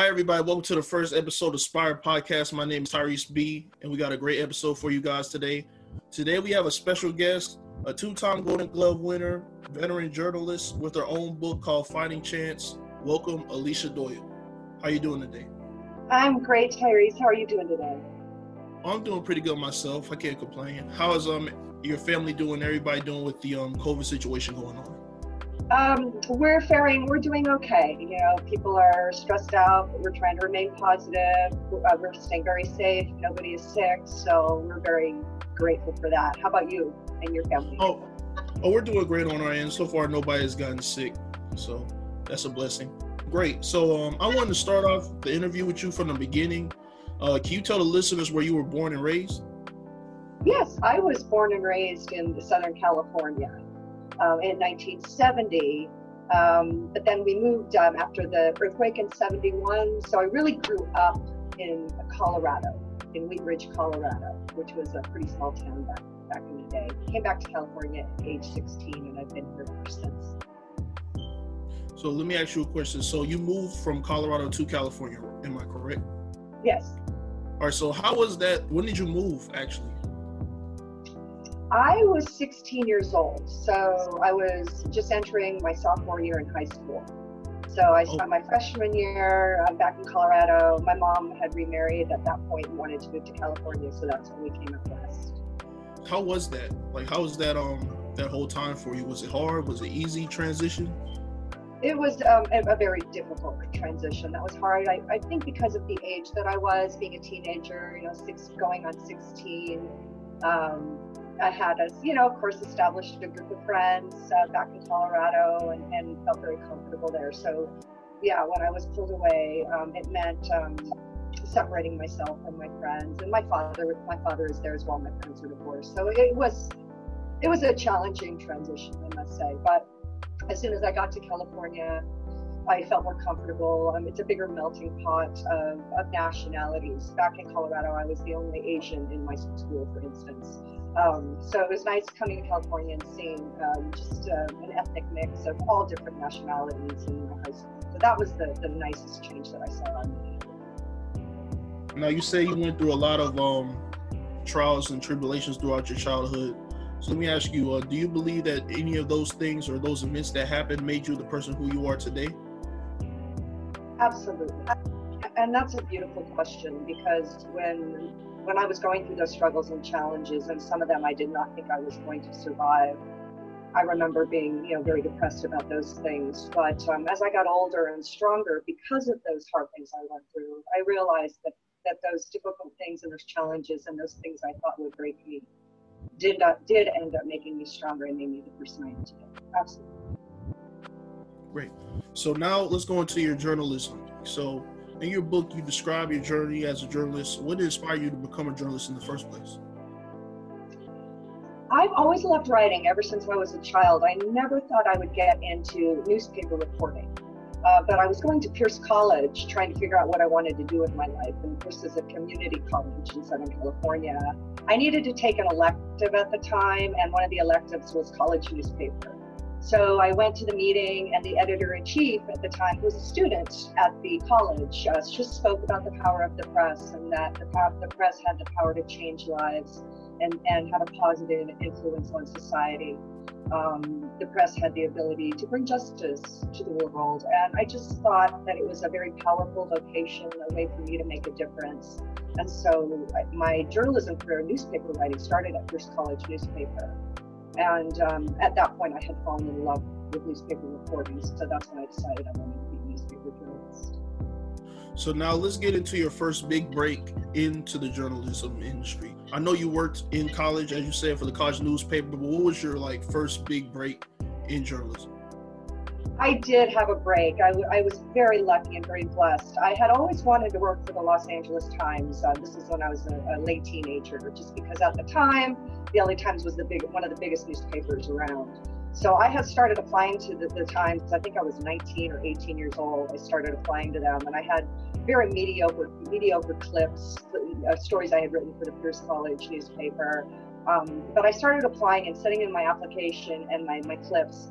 Hi, everybody. Welcome to the first episode of Spire Podcast. My name is Tyrese B, and we got a great episode for you guys today. Today, we have a special guest, a two time Golden Glove winner, veteran journalist with her own book called Fighting Chance. Welcome, Alicia Doyle. How are you doing today? I'm great, Tyrese. How are you doing today? I'm doing pretty good myself. I can't complain. How is um your family doing? Everybody doing with the um COVID situation going on? Um, we're faring, we're doing okay. You know, people are stressed out, but we're trying to remain positive. Uh, we're staying very safe. Nobody is sick, so we're very grateful for that. How about you and your family? Oh, oh, we're doing great on our end. So far, nobody has gotten sick, so that's a blessing. Great. So, um, I wanted to start off the interview with you from the beginning. Uh, can you tell the listeners where you were born and raised? Yes, I was born and raised in Southern California um, in 1970. Um, but then we moved um, after the earthquake in 71. So I really grew up in Colorado, in Wheat Ridge, Colorado, which was a pretty small town back, back in the day. Came back to California at age 16, and I've been here ever since. So let me ask you a question. So you moved from Colorado to California, am I correct? Yes. All right. So how was that? When did you move actually? I was 16 years old, so I was just entering my sophomore year in high school. So I spent oh. my freshman year uh, back in Colorado. My mom had remarried at that point and wanted to move to California, so that's when we came out west. How was that? Like, how was that um that whole time for you? Was it hard? Was it easy transition? It was um, a, a, very difficult transition. That was hard. I, I think because of the age that I was, being a teenager, you know, six going on 16. Um, I had, a, you know, of course, established a group of friends uh, back in Colorado and, and, felt very comfortable there. So, yeah, when I was pulled away, um, it meant um, separating myself from my friends. And my father, my father is there as well. My parents are divorced, so it was, it was a challenging transition, I must say. But as soon as I got to California, I felt more comfortable. Um, it's a bigger melting pot of, of, nationalities. Back in Colorado, I was the only Asian in my school, for instance. Um, so it was nice coming to California and seeing um, just uh, an ethnic mix of all different nationalities in my high school. So that was the, the nicest change that I saw. Now, you say you went through a lot of um, trials and tribulations throughout your childhood. So let me ask you: uh, Do you believe that any of those things or those events that happened made you the person who you are today? Absolutely, and that's a beautiful question because when when I was going through those struggles and challenges, and some of them I did not think I was going to survive. I remember being, you know, very depressed about those things. But um, as I got older and stronger, because of those hard things I went through, I realized that that those difficult things and those challenges and those things I thought would break me did not did end up making me stronger and made me the person I am today. Absolutely. Great. So now let's go into your journalism. So in your book, you describe your journey as a journalist. What inspired you to become a journalist in the first place? I've always loved writing ever since I was a child. I never thought I would get into newspaper reporting. Uh, but I was going to Pierce College trying to figure out what I wanted to do with my life. And this is a community college in Southern California. I needed to take an elective at the time, and one of the electives was college newspaper. So I went to the meeting, and the editor in chief at the time, who was a student at the college, uh, just spoke about the power of the press and that the, the press had the power to change lives and, and have a positive influence on society. Um, the press had the ability to bring justice to the world. And I just thought that it was a very powerful location, a way for me to make a difference. And so my journalism career, newspaper writing, started at Pierce College newspaper. And um, at that point, I had fallen in love with newspaper reporting. So that's when I decided I wanted to be a newspaper journalist. So now let's get into your first big break into the journalism industry. I know you worked in college, as you said, for the college newspaper, but what was your like first big break in journalism? I did have a break. I, I was very lucky and very blessed. I had always wanted to work for the Los Angeles Times. Uh, this is when I was a, a, late teenager, just because at the time, the LA Times was the big, one of the biggest newspapers around. So I had started applying to the, the Times. I think I was 19 or 18 years old. I started applying to them, and I had very mediocre, mediocre clips, uh, stories I had written for the Pierce College newspaper. Um, but I started applying and sending in my application and my, my clips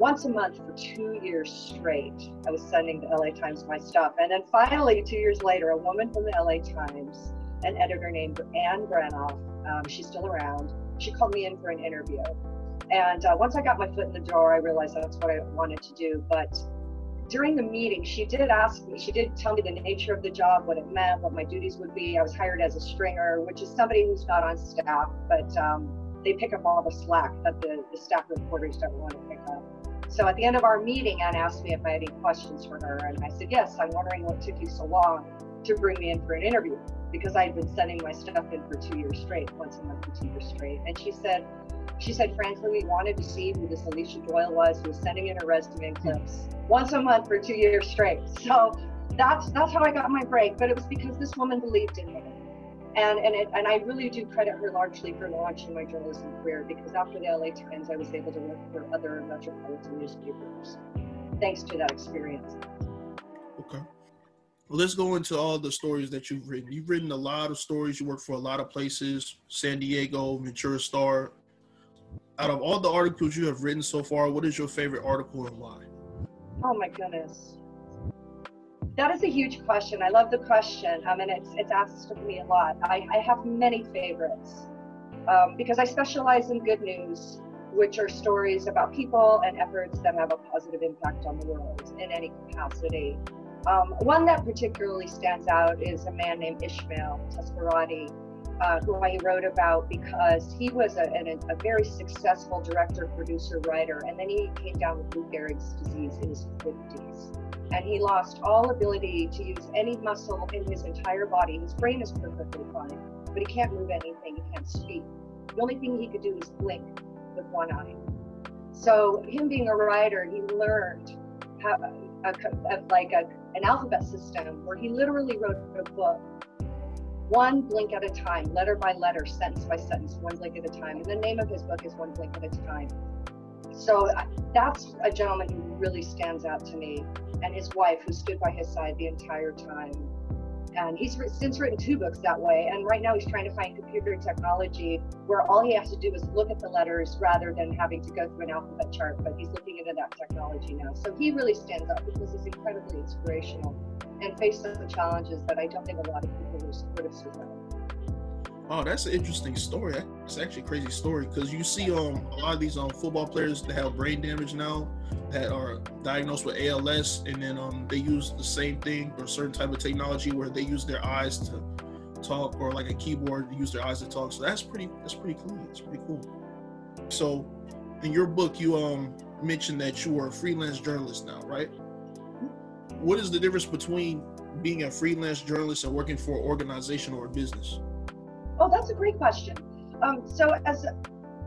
once a month for two years straight. I was sending the LA Times my stuff. And then finally, two years later, a woman from the LA Times, an editor named Anne Granoff, um, she's still around, she called me in for an interview. And uh, once I got my foot in the door, I realized that's what I wanted to do. But during the meeting, she did ask me, she did tell me the nature of the job, what it meant, what my duties would be. I was hired as a stringer, which is somebody who's not on staff, but um, they pick up all the slack that the, the staff reporters don't want to pick up. So at the end of our meeting, Anne asked me if I had any questions for her. And I said, Yes, I'm wondering what took you so long to bring me in for an interview because I had been sending my stuff in for two years straight, once a month for two years straight. And she said, she said, frankly, we wanted to see who this Alicia Doyle was, who was sending in her resume hmm. clips once a month for two years straight. So that's that's how I got my break. But it was because this woman believed in me. And and it, and I really do credit her largely for launching my journalism career because after the LA Times I was able to work for other metropolitan newspapers thanks to that experience. Okay. Well, let's go into all the stories that you've written. You've written a lot of stories. You work for a lot of places, San Diego, Ventura Star. Out of all the articles you have written so far, what is your favorite article and why? Oh my goodness. That is a huge question. I love the question. I mean, it's it's asked of me a lot. I, I have many favorites um, because I specialize in good news, which are stories about people and efforts that have a positive impact on the world in any capacity. Um, one that particularly stands out is a man named Ishmael Tasbarani, uh, who I wrote about because he was a, a, a, very successful director, producer, writer, and then he came down with Lou Gehrig's disease in his 50s. And he lost all ability to use any muscle in his entire body. His brain is perfectly fine, but he can't move anything, he can't speak. The only thing he could do is blink with one eye. So, him being a writer, he learned how, a, a, like a, an alphabet system where he literally wrote a book one blink at a time, letter by letter, sentence by sentence, one blink at a time. And the name of his book is One Blink at a Time. So that's a gentleman who really stands out to me, and his wife who stood by his side the entire time. And he's since written two books that way. And right now he's trying to find computer technology where all he has to do is look at the letters rather than having to go through an alphabet chart. But he's looking into that technology now. So he really stands out because he's incredibly inspirational and faced some challenges that I don't think a lot of people would have survived. Oh, that's an interesting story. It's actually a crazy story because you see um a lot of these um football players that have brain damage now that are diagnosed with ALS, and then um they use the same thing or certain type of technology where they use their eyes to talk or like a keyboard to use their eyes to talk. So that's pretty that's pretty cool. It's pretty cool. So in your book, you um mentioned that you are a freelance journalist now, right? What is the difference between being a freelance journalist and working for an organization or a business? Oh, that's a great question. Um, so, as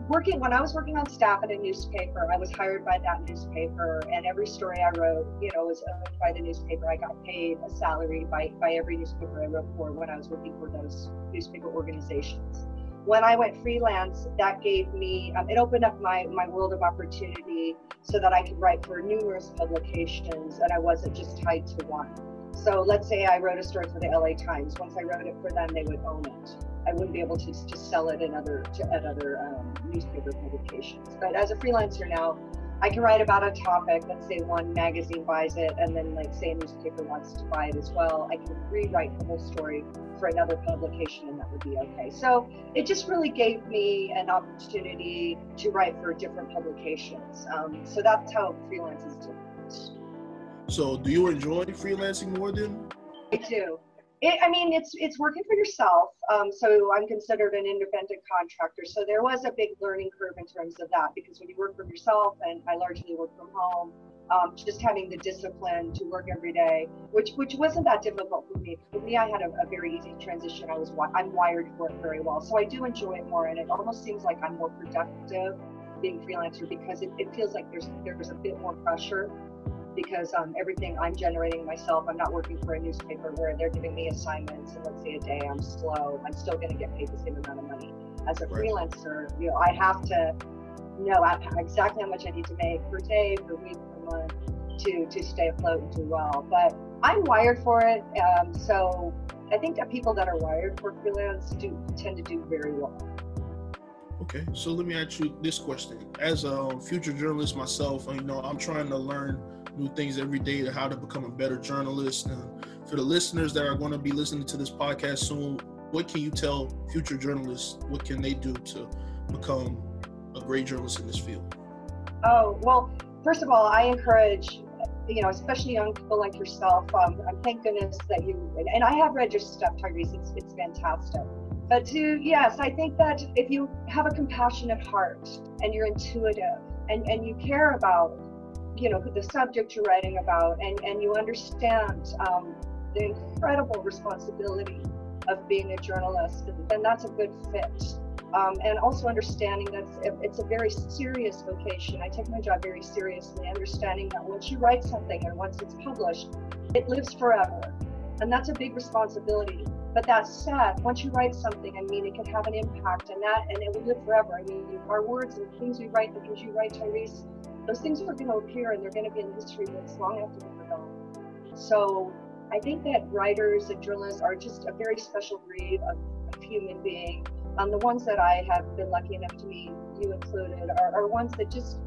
working when I was working on staff at a newspaper, I was hired by that newspaper, and every story I wrote, you know, was owned by the newspaper. I got paid a salary by by every newspaper I wrote for when I was working for those newspaper organizations. When I went freelance, that gave me um, it opened up my my world of opportunity so that I could write for numerous publications, and I wasn't just tied to one. So let's say I wrote a story for the LA Times. Once I wrote it for them, they would own it. I wouldn't be able to just sell it in other to, at other um, newspaper publications. But as a freelancer now, I can write about a topic. Let's say one magazine buys it, and then like say a newspaper wants to buy it as well. I can rewrite the whole story for another publication, and that would be okay. So it just really gave me an opportunity to write for different publications. Um, so that's how freelance is different. So, do you enjoy freelancing more than? I do. It, I mean, it's it's working for yourself. Um, so I'm considered an independent contractor. So there was a big learning curve in terms of that because when you work for yourself, and I largely work from home, um, just having the discipline to work every day, which which wasn't that difficult for me. For me, I had a, a very easy transition. I was I'm wired for it very well, so I do enjoy it more, and it almost seems like I'm more productive being freelancer because it, it feels like there's there's a bit more pressure because um, everything I'm generating myself, I'm not working for a newspaper where they're giving me assignments and let's say a day I'm slow, I'm still going to get paid the same amount of money. As a right. freelancer, you know, I have to know exactly how much I need to make per day, per week, per month to to stay afloat and do well. But I'm wired for it, um, so I think that people that are wired for freelance do tend to do very well. Okay, so let me ask you this question: As a future journalist myself, you know, I'm trying to learn new things every day to how to become a better journalist. And for the listeners that are going to be listening to this podcast soon, what can you tell future journalists? What can they do to become a great journalist in this field? Oh well, first of all, I encourage you know, especially young people like yourself. Um, thank goodness that you and I have read your stuff, Tyrese. It's it's fantastic. But to yes, I think that if you have a compassionate heart and you're intuitive and and you care about you know the subject you're writing about and and you understand um, the incredible responsibility of being a journalist, then that's a good fit. Um, and also understanding that it's a very serious vocation. I take my job very seriously, understanding that once you write something and once it's published, it lives forever. And that's a big responsibility. But that said, once you write something, I mean, it can have an impact and that, and it will live forever. I mean, our words and the things we write, the things you write, Tyrese, those things are going to appear and they're going to be in history books long after we're gone. So I think that writers and journalists are just a very special breed of, of human being um, the ones that I have been lucky enough to meet, you included, are, are ones that just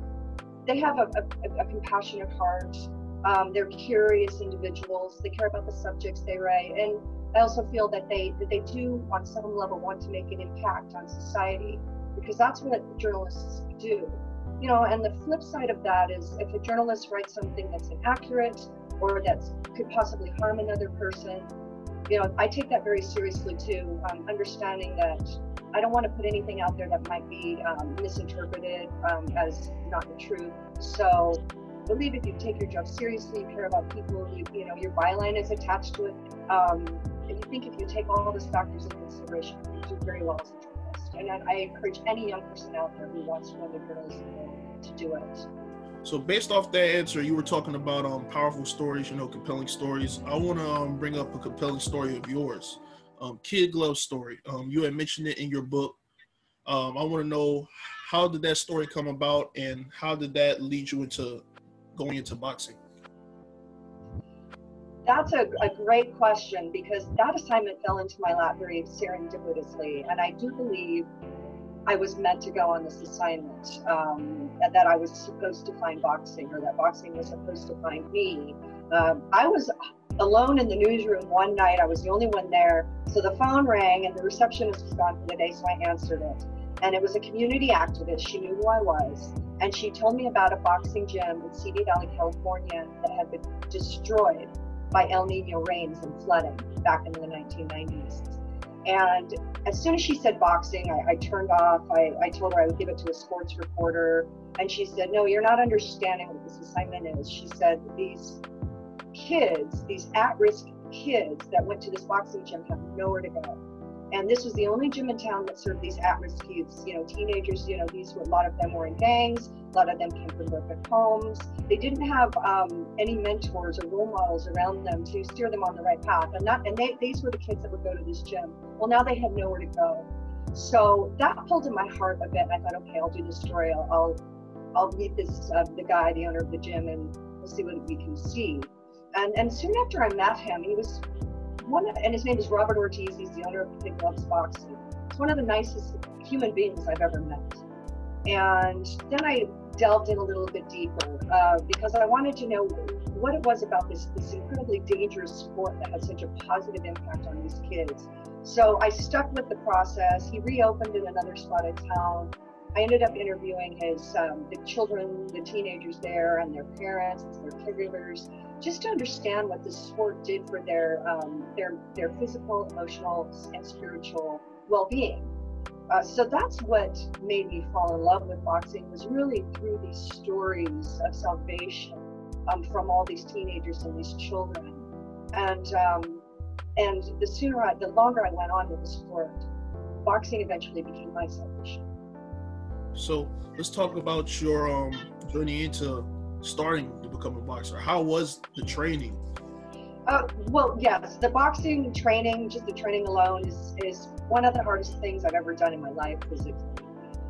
they have a, a, a compassionate heart. Um, they're curious individuals. They care about the subjects they write, and I also feel that they that they do, on some level, want to make an impact on society because that's what journalists do. You know, and the flip side of that is if a journalist writes something that's inaccurate or that could possibly harm another person, you know, I take that very seriously too. Um, understanding that I don't want to put anything out there that might be um, misinterpreted um, as not the truth. So believe if you take your job seriously, you care about people, you, you know, your byline is attached to it. Um, and you think if you take all those factors into consideration, you do very well as a journalist. And I encourage any young person out there who wants to run the journalism to do it. So based off that answer, you were talking about um, powerful stories, you know, compelling stories. I want to um, bring up a compelling story of yours um, kid glove story. Um, you had mentioned it in your book. Um, I want to know how did that story come about, and how did that lead you into going into boxing? That's a, a great question because that assignment fell into my lap very serendipitously, and I do believe I was meant to go on this assignment, um, and that I was supposed to find boxing, or that boxing was supposed to find me. Um, I was alone in the newsroom one night. I was the only one there. So the phone rang and the receptionist was gone for the day, so I answered it. And it was a community activist. She knew who I was. And she told me about a boxing gym in Cedar Valley, California that had been destroyed by El Nino rains and flooding back in the 1990s. And as soon as she said boxing, I, I turned off. I, I told her I would give it to a sports reporter. And she said, No, you're not understanding what this assignment is. She said, These kids, these at risk kids that went to this boxing gym have nowhere to go. And this was the only gym in town that served these at risk youths, you know, teenagers, you know, these were a lot of them were in gangs, a lot of them came from broken homes. They didn't have um, any mentors or role models around them to steer them on the right path. And that, and they, these were the kids that would go to this gym. Well, now they had nowhere to go. So that pulled in my heart a bit. And I thought, okay, I'll do this story. I'll, I'll, I'll meet this, uh, the guy, the owner of the gym, and we'll see what we can see. And, and soon after I met him, he was one, and his name is Robert Ortiz. He's the owner of Kid Gloves Boxing. He's one of the nicest human beings I've ever met. And then I delved in a little bit deeper uh, because I wanted to know what it was about this, this incredibly dangerous sport that had such a positive impact on these kids. So I stuck with the process. He reopened in another spot in town. I ended up interviewing his um, the children, the teenagers there, and their parents, their caregivers, just to understand what the sport did for their um, their their physical, emotional, and spiritual well-being. Uh, so that's what made me fall in love with boxing was really through these stories of salvation um, from all these teenagers and these children, and um, and the sooner I, the longer I went on with the sport, boxing eventually became my salvation. So let's talk about your um, journey into starting become a boxer. How was the training? Uh, well, yes, the boxing training, just the training alone, is is one of the hardest things I've ever done in my life physically.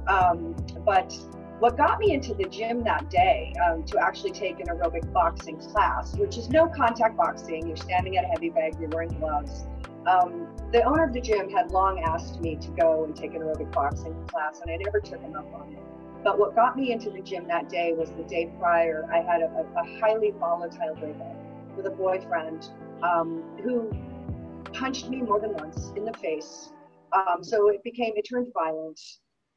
Um, but what got me into the gym that day um, to actually take an aerobic boxing class, which is no contact boxing, you're standing at a heavy bag, you're wearing gloves. Um, the owner of the gym had long asked me to go and take an aerobic boxing class, and I never took him up on it. But what got me into the gym that day was the day prior, I had a, a highly volatile breakup with a boyfriend um, who punched me more than once in the face. Um, so it became, it turned violent.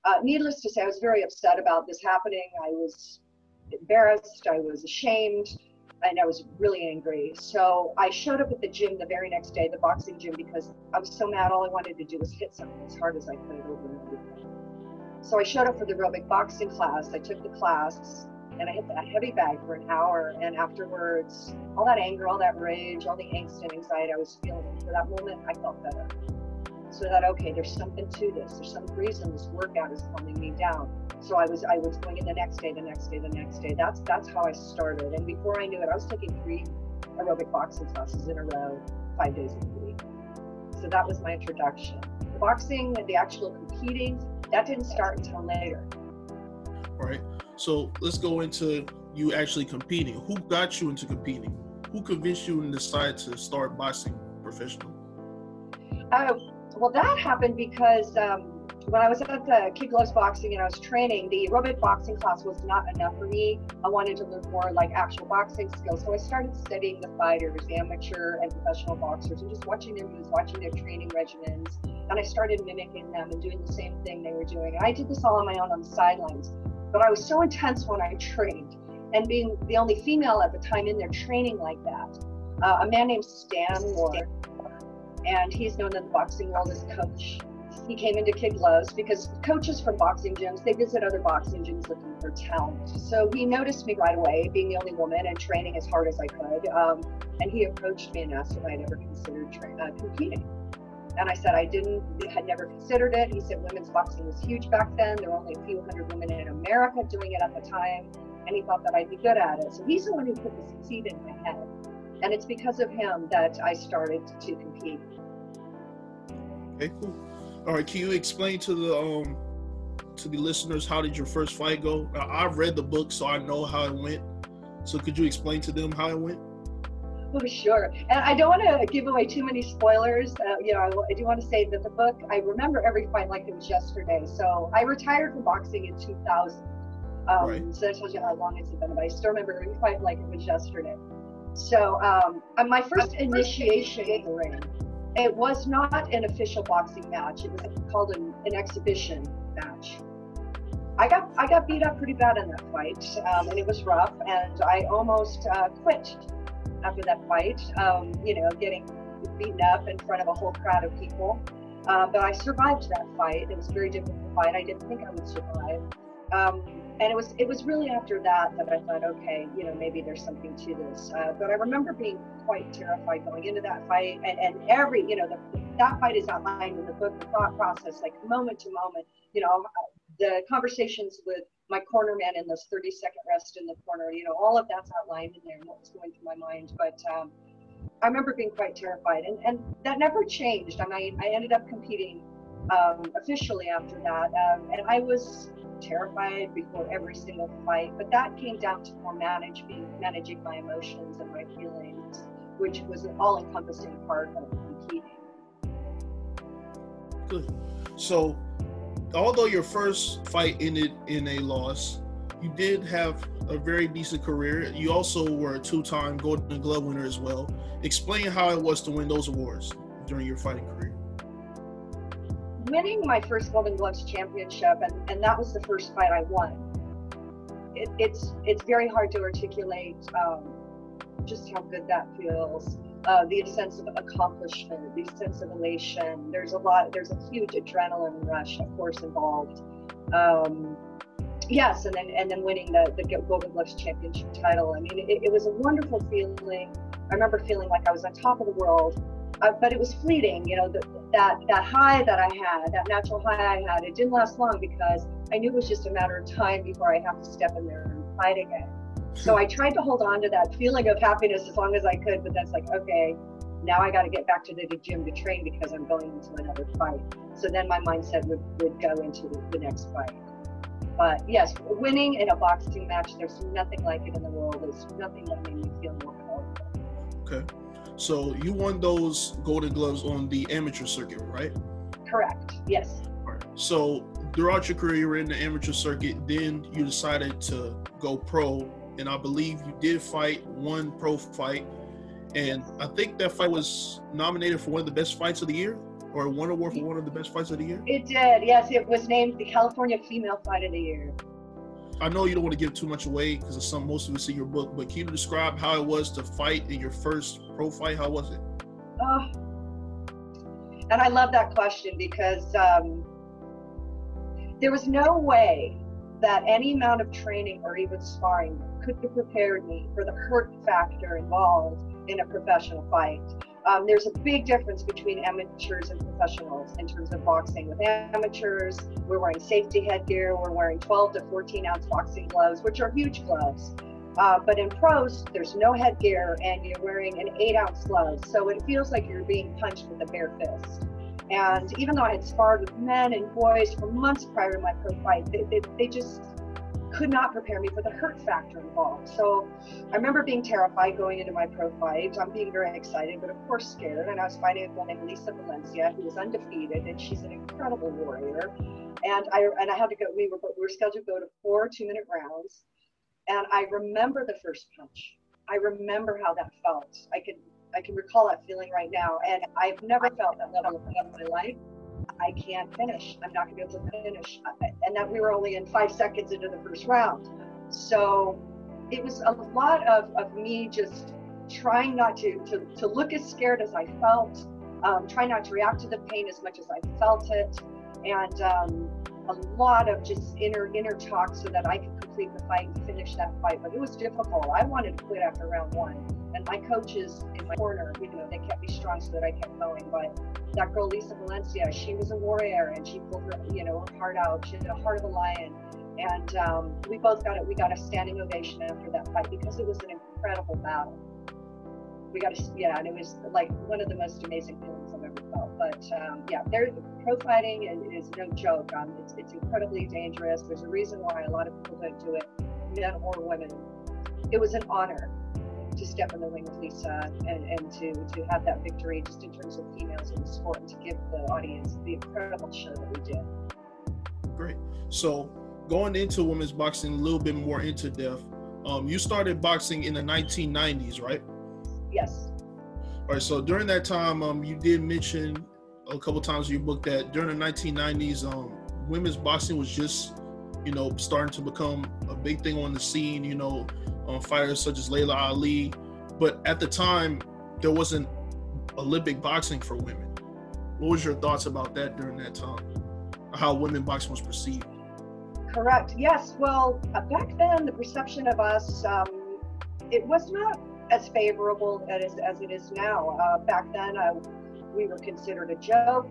Uh, needless to say, I was very upset about this happening. I was embarrassed, I was ashamed, and I was really angry. So I showed up at the gym the very next day, the boxing gym, because I was so mad. All I wanted to do was hit something as hard as I could over and over. So I showed up for the aerobic boxing class. I took the class and I hit that heavy bag for an hour. And afterwards, all that anger, all that rage, all the angst and anxiety I was feeling for that moment, I felt better. So that okay, there's something to this. There's some reason this workout is calming me down. So I was I was going in the next day, the next day, the next day. That's that's how I started. And before I knew it, I was taking three aerobic boxing classes in a row, five days a week. So that was my introduction. The boxing and the actual competing, that didn't start until later. All right. So let's go into you actually competing. Who got you into competing? Who convinced you and decided to start boxing professional? Uh, well, that happened because um, when I was at the Kid Gloves Boxing and I was training, the aerobic boxing class was not enough for me. I wanted to learn more like actual boxing skills. So I started studying the fighters, the amateur and professional boxers, and just watching their moves, watching their training regimens. And I started mimicking them and doing the same thing they were doing. And I did this all on my own on the sidelines. But I was so intense when I trained. And being the only female at the time in there training like that, uh, a man named Stan and he's known in the boxing world as Coach. He came into Kid Gloves because coaches from boxing gyms they visit other boxing gyms looking for talent. So he noticed me right away, being the only woman and training as hard as I could. Um, and he approached me and asked if I had ever considered tra- uh, competing. And I said I didn't, had never considered it. He said women's boxing was huge back then. There were only a few hundred women in America doing it at the time, and he thought that I'd be good at it. So he's the one who put the seed in my head, and it's because of him that I started to compete. Okay, cool. All right, can you explain to the um to the listeners how did your first fight go? I've read the book, so I know how it went. So could you explain to them how it went? Oh, sure. And I don't want to give away too many spoilers. Uh, you know, I, I, do want to say that the book, I remember every fight like it was yesterday. So I retired from boxing in 2000. Um, right. So that tells you how long it's been. But I still remember every fight like it was yesterday. So um, my first initiation in the ring it was not an official boxing match. It was called an, an exhibition match. I got I got beat up pretty bad in that fight, um, and it was rough. And I almost uh, quit after that fight. Um, you know, getting beaten up in front of a whole crowd of people. Uh, but I survived that fight. It was a very difficult fight. I didn't think I would survive. Um, and it was it was really after that that I thought, okay, you know, maybe there's something to this. Uh, but I remember being quite terrified going into that fight, and, and every you know the, that fight is outlined in the book, the thought process, like moment to moment. You know, the conversations with my corner man in those 30 second rest in the corner. You know, all of that's outlined in there and what was going through my mind. But um, I remember being quite terrified, and and that never changed. I mean, I ended up competing um, officially after that, um, and I was terrified before every single fight, but that came down to more managing managing my emotions and my feelings, which was an all-encompassing part of competing. Good. So, although your first fight ended in a loss, you did have a very decent career. You also were a two-time Golden Glove winner as well. Explain how it was to win those awards during your fighting career winning my first Golden Gloves championship, and, and that was the first fight I won. It, it's it's very hard to articulate um, just how good that feels. Uh, the sense of accomplishment, the sense of elation. There's a lot. There's a huge adrenaline rush, of course, involved. Um, yes, and then and then winning the the Golden Gloves championship title. I mean, it, it was a wonderful feeling. I remember feeling like I was on top of the world uh, but it was fleeting. You know, the, that that high that I had, that natural high I had, it didn't last long because I knew it was just a matter of time before I have to step in there and fight again. So I tried to hold on to that feeling of happiness as long as I could, but that's like, okay, now I got to get back to the gym to train because I'm going into another fight. So then my mindset would, would go into the, next fight. But yes, winning in a boxing match, there's nothing like it in the world. There's nothing that made me feel more powerful. Okay. So you won those Golden Gloves on the amateur circuit, right? Correct. Yes. Right. So throughout your career, you were in the amateur circuit. Then you decided to go pro, and I believe you did fight one pro fight, and I think that fight was nominated for one of the best fights of the year, or one award for one of the best fights of the year. It did. Yes, it was named the California Female Fight of the Year. I know you don't want to give too much away because of some most of us in your book, but can you describe how it was to fight in your first pro fight? How was it? Oh, and I love that question because um, there was no way that any amount of training or even sparring could have prepared me for the hurt factor involved in a professional fight. Um, there's a big difference between amateurs and professionals in terms of boxing. With amateurs, we're wearing safety headgear, we're wearing 12 to 14 ounce boxing gloves, which are huge gloves. Uh, but in pros, there's no headgear and you're wearing an eight ounce glove. So it feels like you're being punched with a bare fist. And even though I had sparred with men and boys for months prior to my pro fight, they, they, they just could not prepare me for the hurt factor involved. So I remember being terrified going into my pro fight. I'm being very excited, but of course scared. And I was fighting a girl named Lisa Valencia, who was undefeated, and she's an incredible warrior. And I and I had to go. We were we were scheduled to go to four two minute rounds, and I remember the first punch. I remember how that felt. I can I can recall that feeling right now, and I've never felt that level of pain in my life. I can't finish. I'm not going to be able to finish. And that we were only in five seconds into the first round. So it was a lot of, of me just trying not to, to, to look as scared as I felt, um, trying not to react to the pain as much as I felt it, and um, a lot of just inner inner talk so that I could complete the fight and finish that fight. But it was difficult. I wanted to quit after round one and my coaches in my corner, you know, they kept me strong so that I kept going. But that girl Lisa Valencia, she was a warrior and she pulled her, you know, her heart out. She had a heart of a lion, and um, we both got it. We got a standing ovation after that fight because it was an incredible battle. We got a yeah, and it was like one of the most amazing feelings I've ever felt. But um, yeah, there, pro fighting is, is no joke. Um, it's it's incredibly dangerous. There's a reason why a lot of people don't do it, men or women. It was an honor to step in the ring with Lisa and, and to, to have that victory just in terms of females in the sport and to give the audience the incredible show that we did. Great. So going into women's boxing a little bit more into depth, um, you started boxing in the 1990s, right? Yes. All right. So during that time, um, you did mention a couple times you booked that during the 1990s, um, women's boxing was just, you know, starting to become big thing on the scene. You know, um, fighters such as Laila Ali. But at the time, there wasn't Olympic boxing for women. What was your thoughts about that during that time? How women boxing was perceived? Correct. Yes. Well, uh, back then, the perception of us, um, it was not as favorable as, as it is now. Uh, back then, uh, we were considered a joke.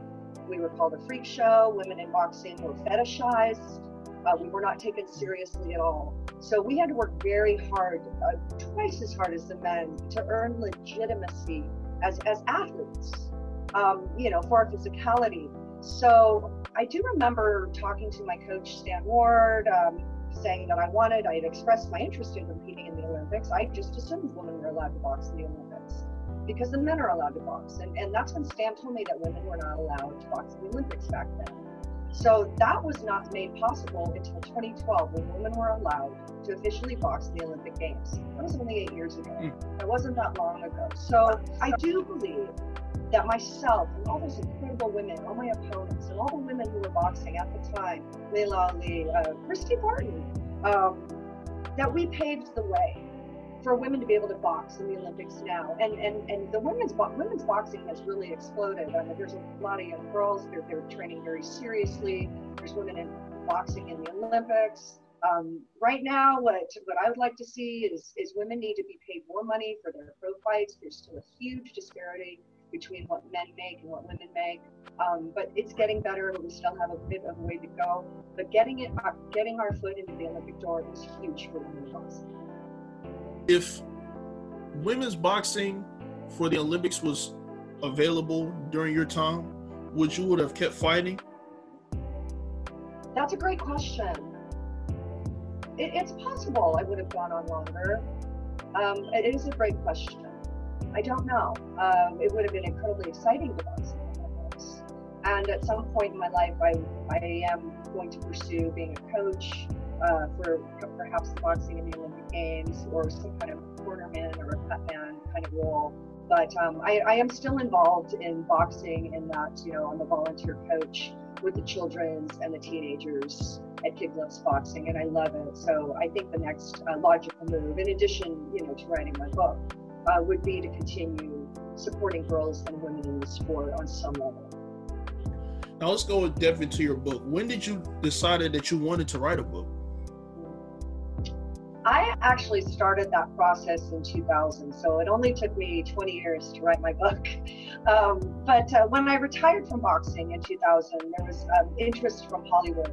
We were called a freak show. Women in boxing were fetishized. Uh, we were not taken seriously at all. So we had to work very hard, uh, twice as hard as the men, to earn legitimacy as, as athletes, um, you know, for our physicality. So I do remember talking to my coach, Stan Ward, um, saying that I wanted, I had expressed my interest in competing in the Olympics. I just assumed women were allowed to box in the Olympics because the men are allowed to box. And, and that's when Stan told me that women were not allowed to box in the Olympics back then. So that was not made possible until 2012 when women were allowed to officially box in the Olympic Games. That was only eight years ago. Mm. That wasn't that long ago. So I do believe that myself and all those incredible women, all my opponents, and all the women who were boxing at the time, Laila Ali, uh, Christy Martin, um, that we paved the way for women to be able to box in the Olympics now. And and, and the women's women's boxing has really exploded. I mean, there's a lot of young girls. They're, they're training very seriously. There's women in boxing in the Olympics. Um, right now, what what I would like to see is is women need to be paid more money for their pro fights. There's still a huge disparity between what men make and what women make. Um, but it's getting better, but we still have a bit of a way to go. But getting it, uh, getting our foot into the Olympic door is huge for women boxing if women's boxing for the Olympics was available during your time, would you would have kept fighting? That's a great question. It, it's possible I would have gone on longer. Um, it is a great question. I don't know. Um, it would have been incredibly exciting to box and at some point in my life, I, I am going to pursue being a coach uh, for perhaps boxing in the Olympic Games or some kind of cornerman or a cutman kind of role. But um, I, I, am still involved in boxing in that, you know, I'm a volunteer coach with the children's and the teenagers at Kid Gloves Boxing, and I love it. So I think the next uh, logical move, in addition, you know, to writing my book, uh, would be to continue supporting girls and women in the sport on some level. Now let's go deep into your book. When did you decided that you wanted to write a book? I actually started that process in 2000, so it only took me 20 years to write my book. Um, but uh, when I retired from boxing in 2000, there was um, interest from Hollywood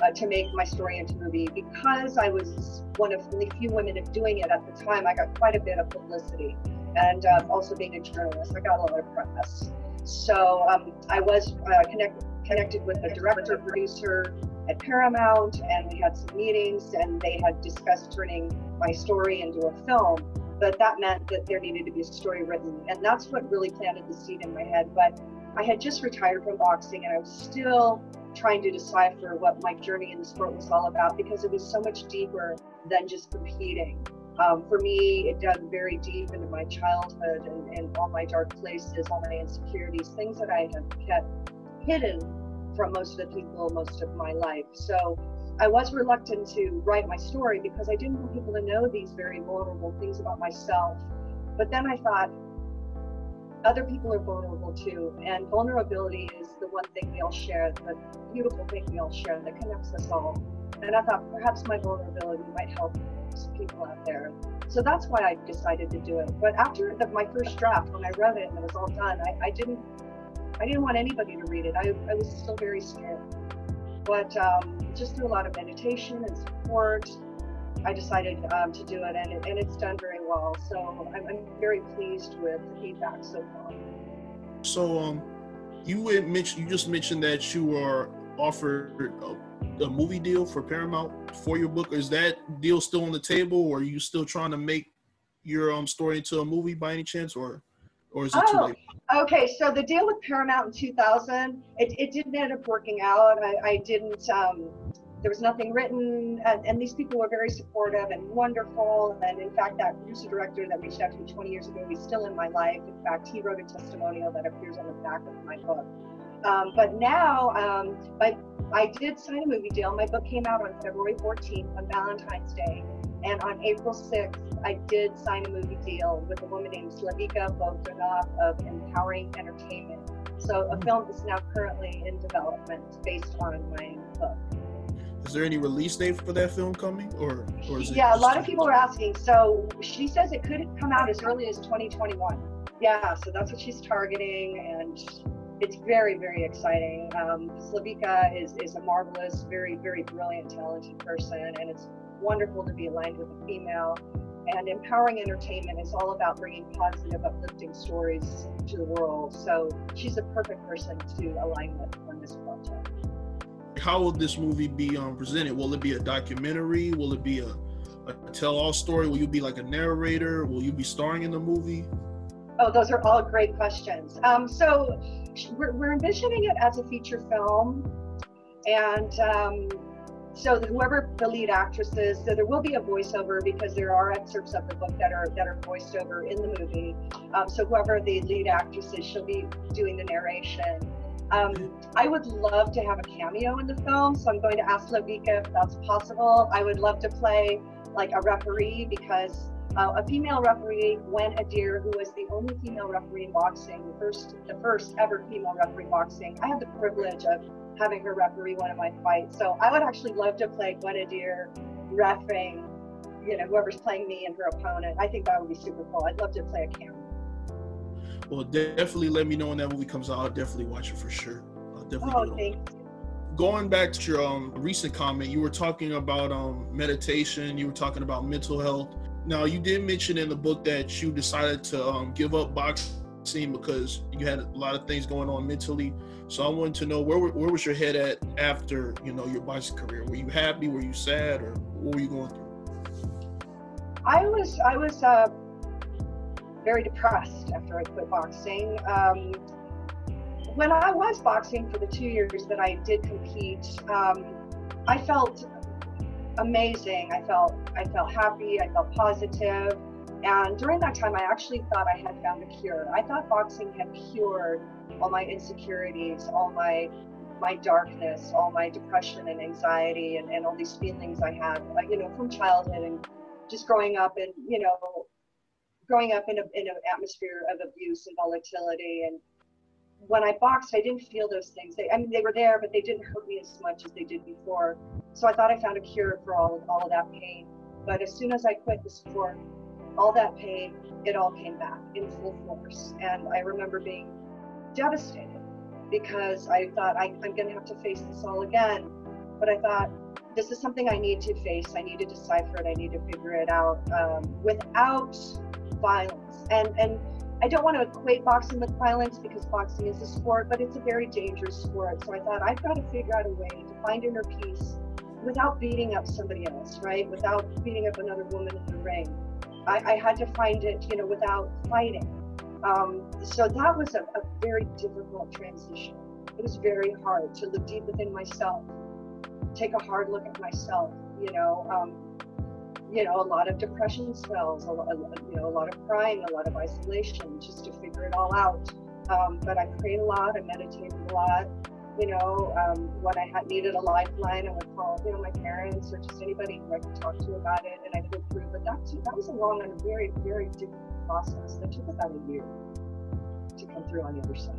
uh, to make my story into a movie. Because I was one of the few women doing it at the time, I got quite a bit of publicity. And um, also being a journalist, I got a lot of press. So um, I was uh, connect, connected with a director producer at Paramount, and we had some meetings, and they had discussed turning my story into a film. But that meant that there needed to be a story written, and that's what really planted the seed in my head. But I had just retired from boxing, and I was still trying to decipher what my journey in the sport was all about because it was so much deeper than just competing. Um, for me, it dug very deep into my childhood and, and all my dark places, all my insecurities, things that I had kept hidden from most of the people most of my life. So I was reluctant to write my story because I didn't want people to know these very vulnerable things about myself. But then I thought, other people are vulnerable too, and vulnerability is the one thing we all share, the beautiful thing we all share that connects us all. And I thought perhaps my vulnerability might help people out there. So that's why I decided to do it. But after the, my first draft, when I wrote it and it was all done, I, I didn't I didn't want anybody to read it. I, I was still very scared. But um, just through a lot of meditation and support, I decided um, to do it, and, it, and it's done very well. So I'm, I'm very pleased with the feedback so far. So um, you mentioned you just mentioned that you are offered a, a, movie deal for Paramount for your book. Is that deal still on the table, or are you still trying to make your um story into a movie by any chance, or or is it oh? Okay, so the deal with Paramount in 2000, it, it didn't end up working out. I, I didn't. Um, there was nothing written, and, and, these people were very supportive and wonderful. And in fact, that producer director that reached out to me 20 years ago, he's still in my life. In fact, he wrote a testimonial that appears on the back of my book. Um, but now, um, my, I did sign a movie deal. My book came out on February 14th on Valentine's Day. And on April 6th, I did sign a movie deal with a woman named Slavika Bogdanov of Empowering Entertainment. So a film is now currently in development based on my book. Is there any release date for that film coming, or, or yeah? A lot of people are asking. So she says it could come out as early as 2021. Yeah, so that's what she's targeting, and it's very, very exciting. Um, Slavika is, is a marvelous, very, very brilliant, talented person, and it's wonderful to be aligned with a female. And empowering entertainment is all about bringing positive, uplifting stories to the world. So she's a perfect person to align with on this project. How will this movie be um, presented? Will it be a documentary? Will it be a, a tell-all story? Will you be like a narrator? Will you be starring in the movie? Oh, those are all great questions. Um, so we're, we're, envisioning it as a feature film, and um, so whoever the lead actress is, so there will be a voiceover because there are excerpts of the book that are that are voiced over in the movie. Um, so whoever the lead actress is, she'll be doing the narration. Um, I would love to have a cameo in the film, so I'm going to ask Slavika if that's possible. I would love to play like a referee because uh, a female referee, Gwen Adair, who was the only female referee in boxing, the first, the first ever female referee in boxing. I had the privilege of having her referee one of my fights. So I would actually love to play Gwen Adair refing, you know, whoever's playing me and her opponent. I think that would be super cool. I'd love to play a camera. Well, definitely let me know when that movie comes out. I'll definitely watch it for sure. I'll definitely oh, thanks. Going back to your um, recent comment, you were talking about um, meditation. You were talking about mental health now, you did mention in the book that you decided to um, give up boxing because you had a lot of things going on mentally. So I wanted to know where where was your head at after you know your boxing career? Were you happy? Were you sad? Or what were you going through? I was I was uh, very depressed after I quit boxing. Um, when I was boxing for the two years that I did compete, um, I felt amazing. I felt I felt happy. I felt positive. And during that time, I actually thought I had found a cure. I thought boxing had cured all my insecurities, all my my darkness, all my depression and anxiety, and, and all these feelings I had, you know, from childhood and just growing up and you know, growing up in a in an atmosphere of abuse and volatility. And when I boxed, I didn't feel those things. They, I mean, they were there, but they didn't hurt me as much as they did before. So I thought I found a cure for all all of that pain. But as soon as I quit the sport, all that pain, it all came back in full force. And I remember being devastated because I thought I, am going to have to face this all again. But I thought, this is something I need to face. I need to decipher it. I need to figure it out um, without violence. And and I don't want to equate boxing with violence because boxing is a sport, but it's a very dangerous sport. So I thought I've got to figure out a way to find inner peace without beating up somebody else, right? Without beating up another woman in the ring. I, I had to find it, you know, without fighting. Um, so that was a, a very difficult transition. It was very hard to look deep within myself, take a hard look at myself. You know, um, you know, a lot of depression spells, a lot, you know, a lot of crying, a lot of isolation, just to figure it all out. Um, but I prayed a lot, I meditated a lot, you know, um, when I had needed a lifeline, I would call, you know, my parents or just anybody who I could talk to about it, and I'd go through. But that too, that was a long and very, very difficult process that took about a year to come through on the other side.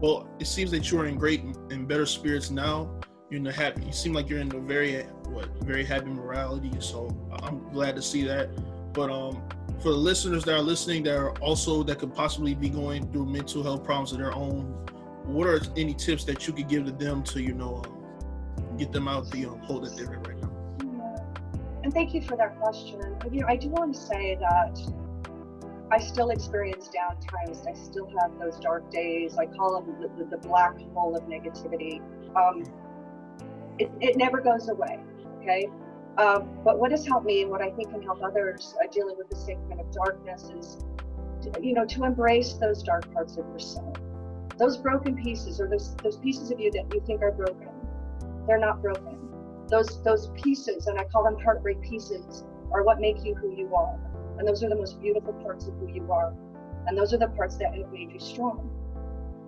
Well, it seems that you're in great and better spirits now. You're in the happy. You seem like you're in a very, what, very happy morality. So I'm glad to see that. But um, for the listeners that are listening, that are also that could possibly be going through mental health problems of their own what are any tips that you could give to them to you know um, get them out the um, hole that they're in right now yeah. and thank you for that question you know i do want to say that i still experience down times i still have those dark days i call them the, the, the black hole of negativity um, it, it never goes away okay? Um, but what has helped me and what i think can help others uh, dealing with the same kind of darkness is you know to embrace those dark parts of yourself. Those broken pieces or those those pieces of you that you think are broken they're not broken. Those those pieces and i call them heartbreak pieces are what make you who you are. And those are the most beautiful parts of who you are. And those are the parts that have made you strong.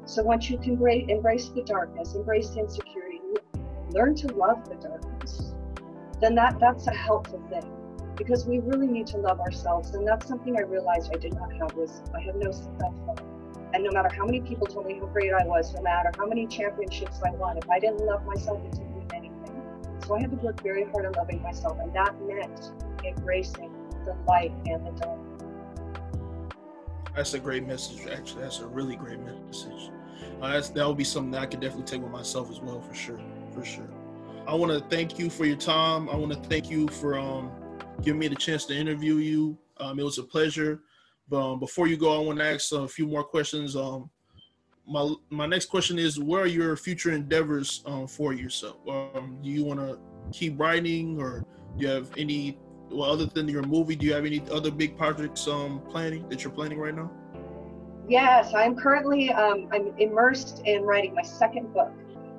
So once you can embrace the darkness embrace the insecurity learn to love the darkness then that that's a helpful thing because we really need to love ourselves and that's something i realized i did not have was i have no self-love and no matter how many people told me how great I was, no matter how many championships I won, if I didn't love myself, it didn't mean anything. So I had to work very hard on loving myself, and that meant embracing the light and the dark. That's a great message, actually. That's a really great message. Uh, that would be something that I could definitely take with myself as well, for sure. For sure. I want to thank you for your time. I want to thank you for um, giving me the chance to interview you. Um, it was a pleasure. But um, before you go, I want to ask a few more questions. Um, my my next question is, what are your future endeavors um, for yourself? Um, do you want to keep writing, or do you have any? Well, other than your movie, do you have any other big projects um, planning that you're planning right now? Yes, I'm currently um, I'm immersed in writing my second book,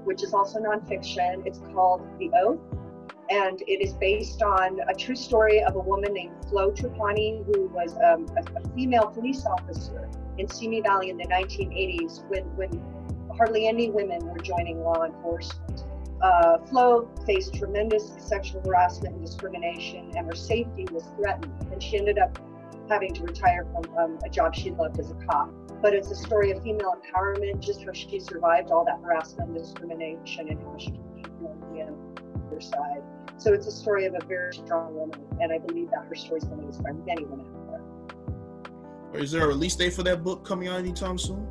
which is also nonfiction. It's called The Oath and it is based on a true story of a woman named Flo Trapani, who was um, a, a, female police officer in Simi Valley in the 1980s when, when hardly any women were joining law enforcement. Uh, Flo faced tremendous sexual harassment and discrimination, and her safety was threatened. And she ended up having to retire from um, a job she loved as a cop. But it's a story of female empowerment, just how she survived all that harassment and discrimination, and how she came on the other side. So it's a story of a very strong woman, and I believe that her story is going to inspire many women out there. Is there a release date for that book coming out anytime soon?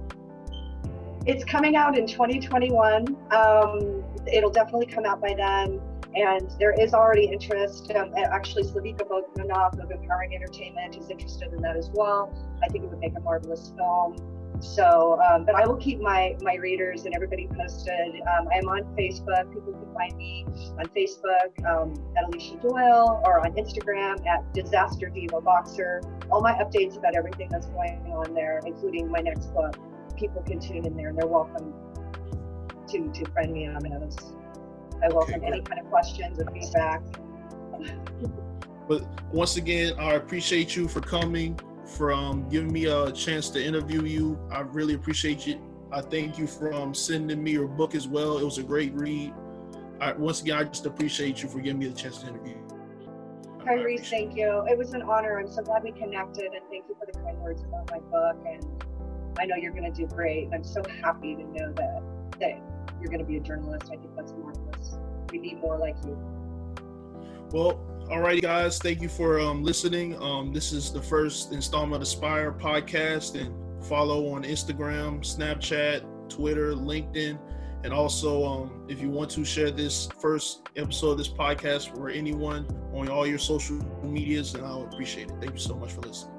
It's coming out in 2021. Um, it'll definitely come out by then. And there is already interest. Um, actually, Slavika Bogdanov of Empowering Entertainment is interested in that as well. I think it would make a marvelous film. So, um, but I will keep my my readers and everybody posted. Um, I'm on Facebook. People can find me on Facebook um, at Alicia Doyle or on Instagram at Disaster Diva Boxer. All my updates about everything that's going on there, including my next book. People can tune in there, and they're welcome to to friend me on those. I welcome any kind of questions or feedback. But once again, I appreciate you for coming, from giving me a chance to interview you. I really appreciate you. I thank you for um, sending me your book as well. It was a great read. I, once again, I just appreciate you for giving me the chance to interview you. Tyrese, thank you. It was an honor. I'm so glad we connected, and thank you for the kind words about my book. And I know you're going to do great. I'm so happy to know that that you're going to be a journalist. I think that's marvelous. We need more like you. Well, alrighty, guys. Thank you for um, listening. Um, this is the first installment of Aspire podcast, and follow on Instagram, Snapchat, Twitter, LinkedIn, and also um, if you want to share this first episode of this podcast for anyone on all your social medias, then I'll appreciate it. Thank you so much for listening.